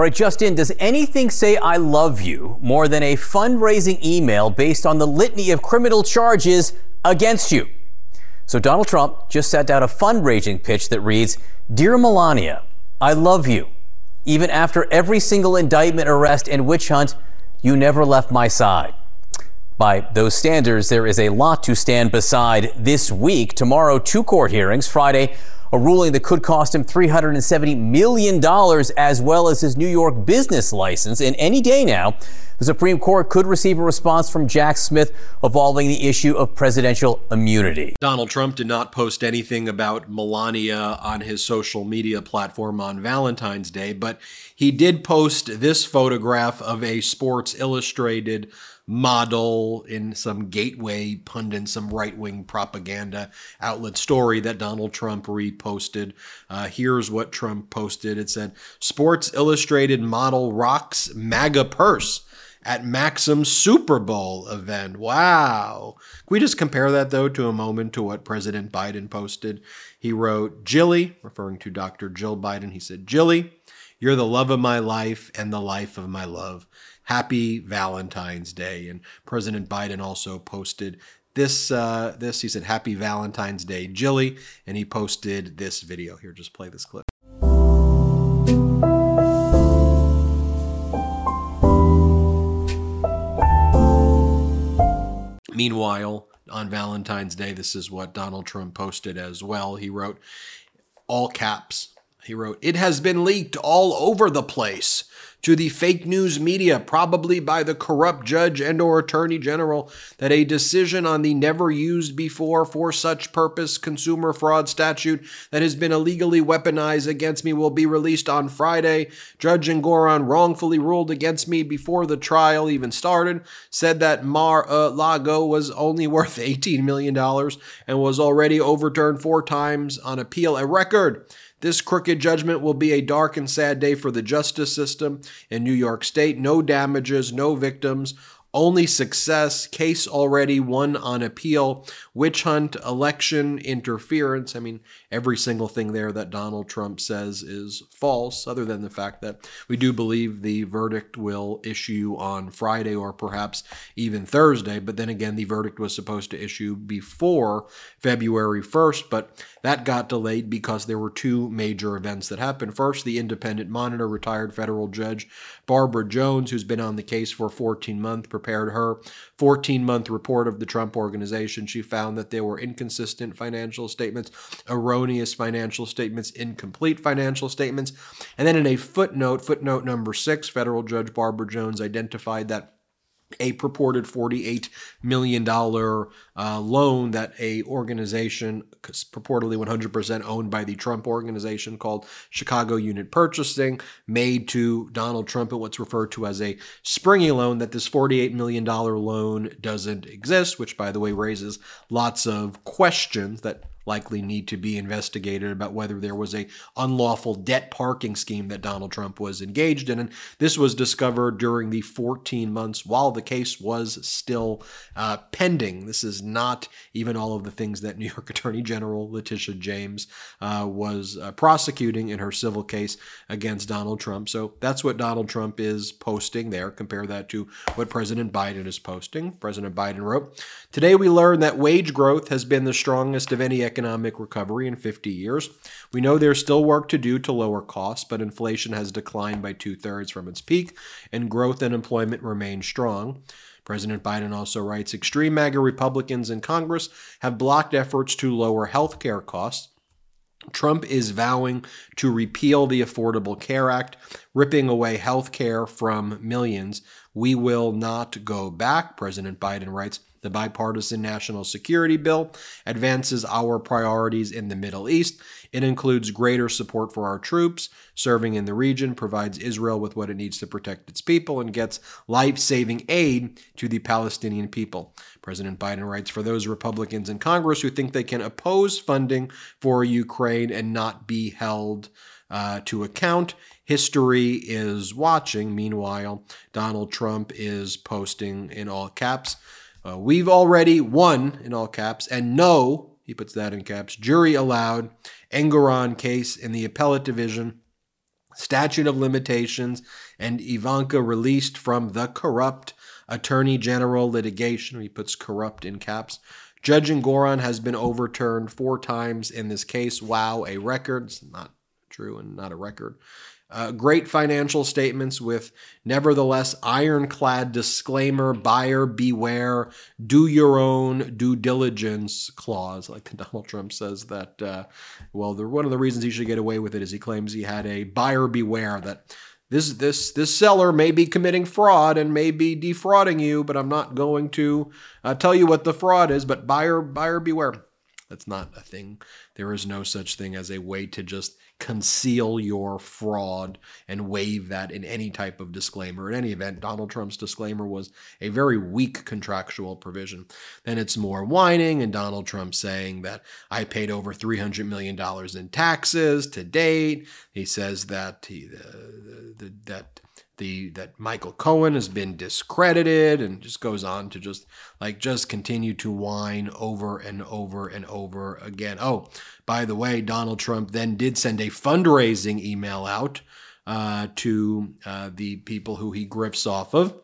All right, Justin, does anything say I love you more than a fundraising email based on the litany of criminal charges against you? So Donald Trump just sent out a fundraising pitch that reads Dear Melania, I love you. Even after every single indictment, arrest, and witch hunt, you never left my side. By those standards, there is a lot to stand beside this week. Tomorrow, two court hearings. Friday, a ruling that could cost him $370 million as well as his New York business license. And any day now, the Supreme Court could receive a response from Jack Smith involving the issue of presidential immunity. Donald Trump did not post anything about Melania on his social media platform on Valentine's Day, but he did post this photograph of a Sports Illustrated model in some gateway pundit, some right wing propaganda outlet story that Donald Trump reposted. Uh, here's what Trump posted it said Sports Illustrated model rocks MAGA purse at Maxim Super Bowl event. Wow. Can we just compare that, though, to a moment to what President Biden posted? He wrote, Jilly, referring to Dr. Jill Biden, he said, Jilly, you're the love of my life and the life of my love. Happy Valentine's Day. And President Biden also posted this uh, this he said happy valentine's day jilly and he posted this video here just play this clip meanwhile on valentine's day this is what donald trump posted as well he wrote all caps he wrote it has been leaked all over the place to the fake news media, probably by the corrupt judge and or attorney general, that a decision on the never used before for such purpose consumer fraud statute that has been illegally weaponized against me will be released on Friday. Judge Engoron wrongfully ruled against me before the trial even started, said that Mar-a-Lago was only worth $18 million and was already overturned four times on appeal, a record. This crooked judgment will be a dark and sad day for the justice system in New York State. No damages, no victims, only success, case already won on appeal, witch hunt, election interference. I mean, every single thing there that Donald Trump says is false, other than the fact that we do believe the verdict will issue on Friday or perhaps even Thursday. But then again, the verdict was supposed to issue before February 1st, but that got delayed because there were two major events that happened. First, the independent monitor, retired federal judge Barbara Jones, who's been on the case for 14 months, prepared her 14 month report of the Trump organization. She found that there were inconsistent financial statements, erroneous financial statements, incomplete financial statements. And then in a footnote, footnote number six, federal judge Barbara Jones identified that a purported $48 million uh, loan that a organization purportedly 100% owned by the Trump organization called Chicago Unit Purchasing made to Donald Trump at what's referred to as a springy loan that this $48 million loan doesn't exist, which by the way raises lots of questions that likely need to be investigated about whether there was a unlawful debt parking scheme that Donald Trump was engaged in. And this was discovered during the 14 months while the case was still uh, pending. This is not even all of the things that New York Attorney General Letitia James uh, was uh, prosecuting in her civil case against Donald Trump. So that's what Donald Trump is posting there. Compare that to what President Biden is posting. President Biden wrote, Today we learned that wage growth has been the strongest of any economic recovery in 50 years. We know there's still work to do to lower costs, but inflation has declined by two thirds from its peak, and growth and employment remain strong. President Biden also writes Extreme MAGA Republicans in Congress have blocked efforts to lower health care costs. Trump is vowing to repeal the Affordable Care Act, ripping away health care from millions. We will not go back, President Biden writes. The bipartisan national security bill advances our priorities in the Middle East. It includes greater support for our troops serving in the region, provides Israel with what it needs to protect its people, and gets life saving aid to the Palestinian people. President Biden writes For those Republicans in Congress who think they can oppose funding for Ukraine and not be held uh, to account. History is watching. Meanwhile, Donald Trump is posting in all caps. Uh, we've already won in all caps, and no, he puts that in caps, jury allowed, Engoron case in the appellate division, statute of limitations, and Ivanka released from the corrupt attorney general litigation. He puts corrupt in caps. Judge Engoron has been overturned four times in this case. Wow, a record. It's not true and not a record. Uh, great financial statements with nevertheless ironclad disclaimer buyer beware do your own due diligence clause. Like donald trump says that uh, well the, one of the reasons he should get away with it is he claims he had a buyer beware that this this this seller may be committing fraud and may be defrauding you but i'm not going to uh, tell you what the fraud is but buyer buyer beware that's not a thing there is no such thing as a way to just conceal your fraud and waive that in any type of disclaimer. In any event, Donald Trump's disclaimer was a very weak contractual provision. Then it's more whining, and Donald Trump saying that I paid over $300 million in taxes to date. He says that he, the, the, that the that Michael Cohen has been discredited and just goes on to just like just continue to whine over and over and over again. Oh, by the way, Donald Trump then did send a fundraising email out uh, to uh, the people who he grifts off of,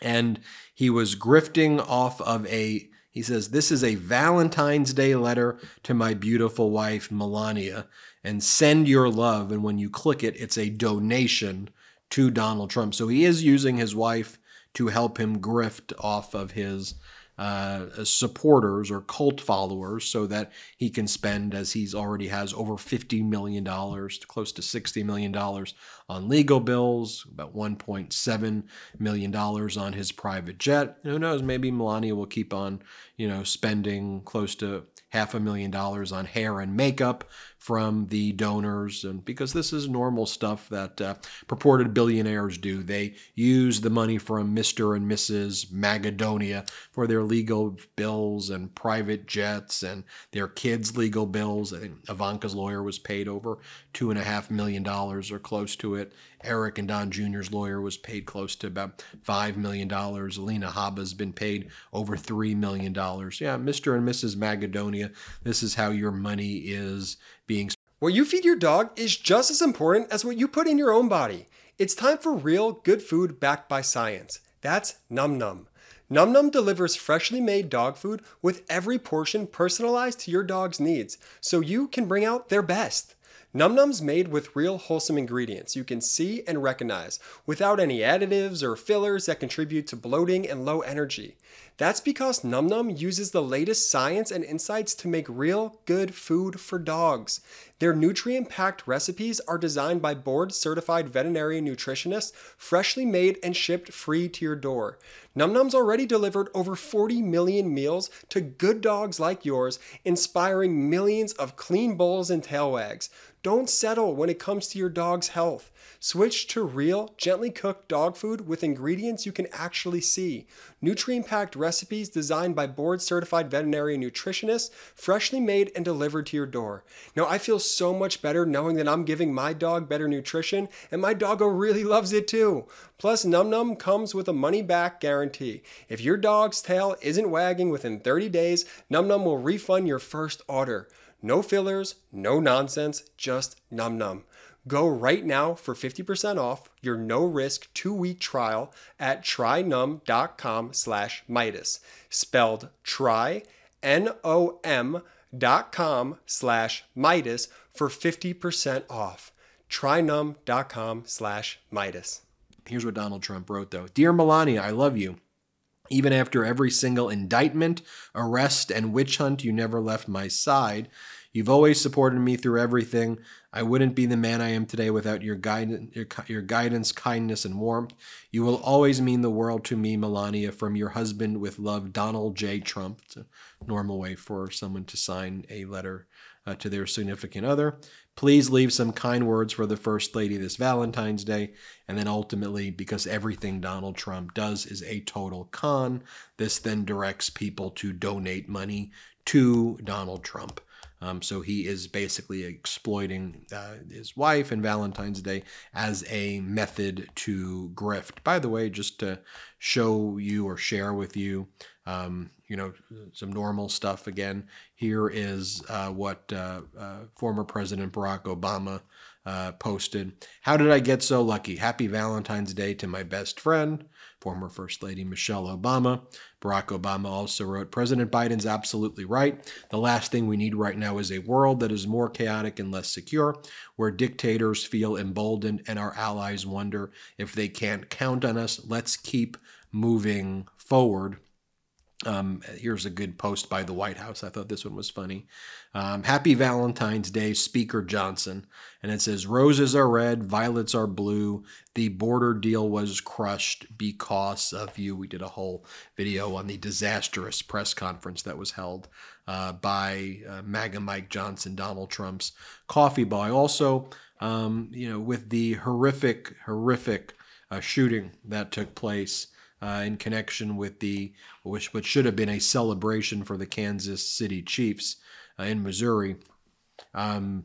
and he was grifting off of a. He says, This is a Valentine's Day letter to my beautiful wife, Melania, and send your love. And when you click it, it's a donation to Donald Trump. So he is using his wife to help him grift off of his uh, supporters or cult followers so that he can spend, as he's already has, over $50 million, close to $60 million on legal bills, about $1.7 million on his private jet. Who knows, maybe Melania will keep on, you know, spending close to half a million dollars on hair and makeup from the donors and because this is normal stuff that uh, purported billionaires do they use the money from mr and mrs magadonia for their legal bills and private jets and their kids legal bills i think ivanka's lawyer was paid over two and a half million dollars or close to it Eric and Don Jr.'s lawyer was paid close to about $5 million. Alina Habba's been paid over $3 million. Yeah, Mr. and Mrs. Magadonia, this is how your money is being What you feed your dog is just as important as what you put in your own body. It's time for real, good food backed by science. That's Nom Nom. Nom Nom delivers freshly made dog food with every portion personalized to your dog's needs so you can bring out their best. Nom Nom's made with real wholesome ingredients you can see and recognize without any additives or fillers that contribute to bloating and low energy. That's because Nom Nom uses the latest science and insights to make real, good food for dogs. Their nutrient packed recipes are designed by board certified veterinary nutritionists, freshly made and shipped free to your door. Nom Nom's already delivered over 40 million meals to good dogs like yours, inspiring millions of clean bowls and tail wags. Don't settle when it comes to your dog's health. Switch to real, gently cooked dog food with ingredients you can actually see. Nutrient packed recipes designed by board certified veterinary nutritionists, freshly made and delivered to your door. Now, I feel so much better knowing that I'm giving my dog better nutrition, and my doggo really loves it too. Plus, Nom Nom comes with a money back guarantee. If your dog's tail isn't wagging within 30 days, Nom Nom will refund your first order. No fillers, no nonsense, just nom nom. Go right now for 50% off your no-risk two-week trial at trynom.com slash Meidas. Spelled try, N-O-M dot com slash Meidas for 50% off. trynom.com slash Meidas. Here's what Donald Trump wrote, though. Dear Melania, I love you. Even after every single indictment, arrest, and witch hunt, you never left my side. You've always supported me through everything. I wouldn't be the man I am today without your guidance, your, your guidance, kindness, and warmth. You will always mean the world to me, Melania. From your husband with love, Donald J. Trump. It's a normal way for someone to sign a letter uh, to their significant other. Please leave some kind words for the First Lady this Valentine's Day. And then ultimately, because everything Donald Trump does is a total con, this then directs people to donate money to Donald Trump. Um, so he is basically exploiting uh, his wife and Valentine's Day as a method to grift. By the way, just to show you or share with you, um, you know, some normal stuff again. Here is uh, what uh, uh former President Barack Obama uh, posted. How did I get so lucky? Happy Valentine's Day to my best friend, former First Lady Michelle Obama. Barack Obama also wrote President Biden's absolutely right. The last thing we need right now is a world that is more chaotic and less secure, where dictators feel emboldened and our allies wonder if they can't count on us. Let's keep moving forward. Um, here's a good post by the White House. I thought this one was funny. Um, Happy Valentine's Day, Speaker Johnson. And it says, Roses are red, violets are blue. The border deal was crushed because of you. We did a whole video on the disastrous press conference that was held uh, by uh, MAGA Mike Johnson, Donald Trump's coffee boy. Also, um, you know, with the horrific, horrific uh, shooting that took place uh, in connection with the which what should have been a celebration for the Kansas City Chiefs uh, in Missouri. Um,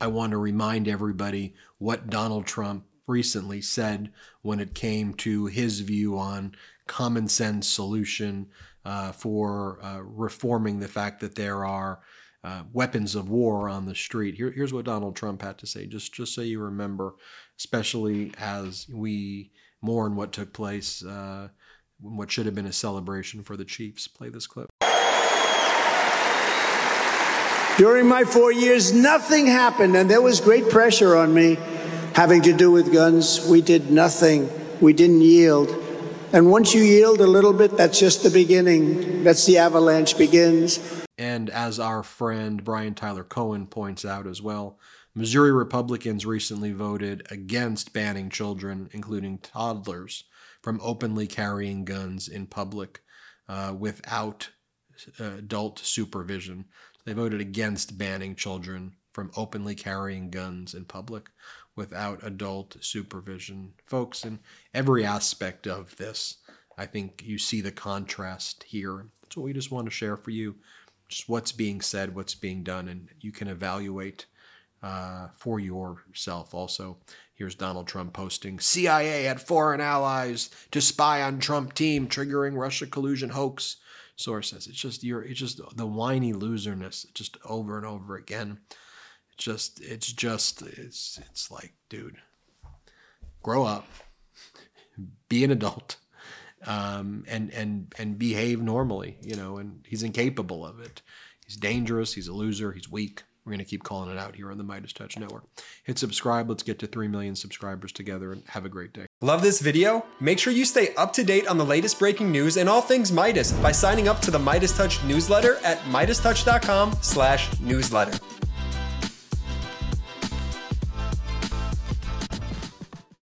I want to remind everybody what Donald Trump recently said when it came to his view on common sense solution uh, for uh, reforming the fact that there are uh, weapons of war on the street. Here, here's what Donald Trump had to say, just just so you remember, especially as we mourn what took place, uh, what should have been a celebration for the Chiefs. Play this clip. During my four years, nothing happened, and there was great pressure on me having to do with guns. We did nothing, we didn't yield. And once you yield a little bit, that's just the beginning. That's the avalanche begins. And as our friend Brian Tyler Cohen points out as well, Missouri Republicans recently voted against banning children, including toddlers, from openly carrying guns in public uh, without uh, adult supervision. They voted against banning children from openly carrying guns in public without adult supervision. Folks, in every aspect of this, I think you see the contrast here. That's what we just want to share for you. Just what's being said, what's being done, and you can evaluate uh, for yourself. Also, here's Donald Trump posting CIA had foreign allies to spy on Trump team, triggering Russia collusion hoax. Source says it's just you're it's just the whiny loserness just over and over again. It's just it's just it's it's like, dude, grow up, be an adult, um, and and and behave normally, you know. And he's incapable of it. He's dangerous. He's a loser. He's weak. We're going to keep calling it out here on the MeidasTouch Network. Hit subscribe. Let's get to 3 million subscribers together and have a great day. Love this video? Make sure you stay up to date on the latest breaking news and all things Meidas by signing up to the MeidasTouch newsletter at meidastouch.com slash newsletter.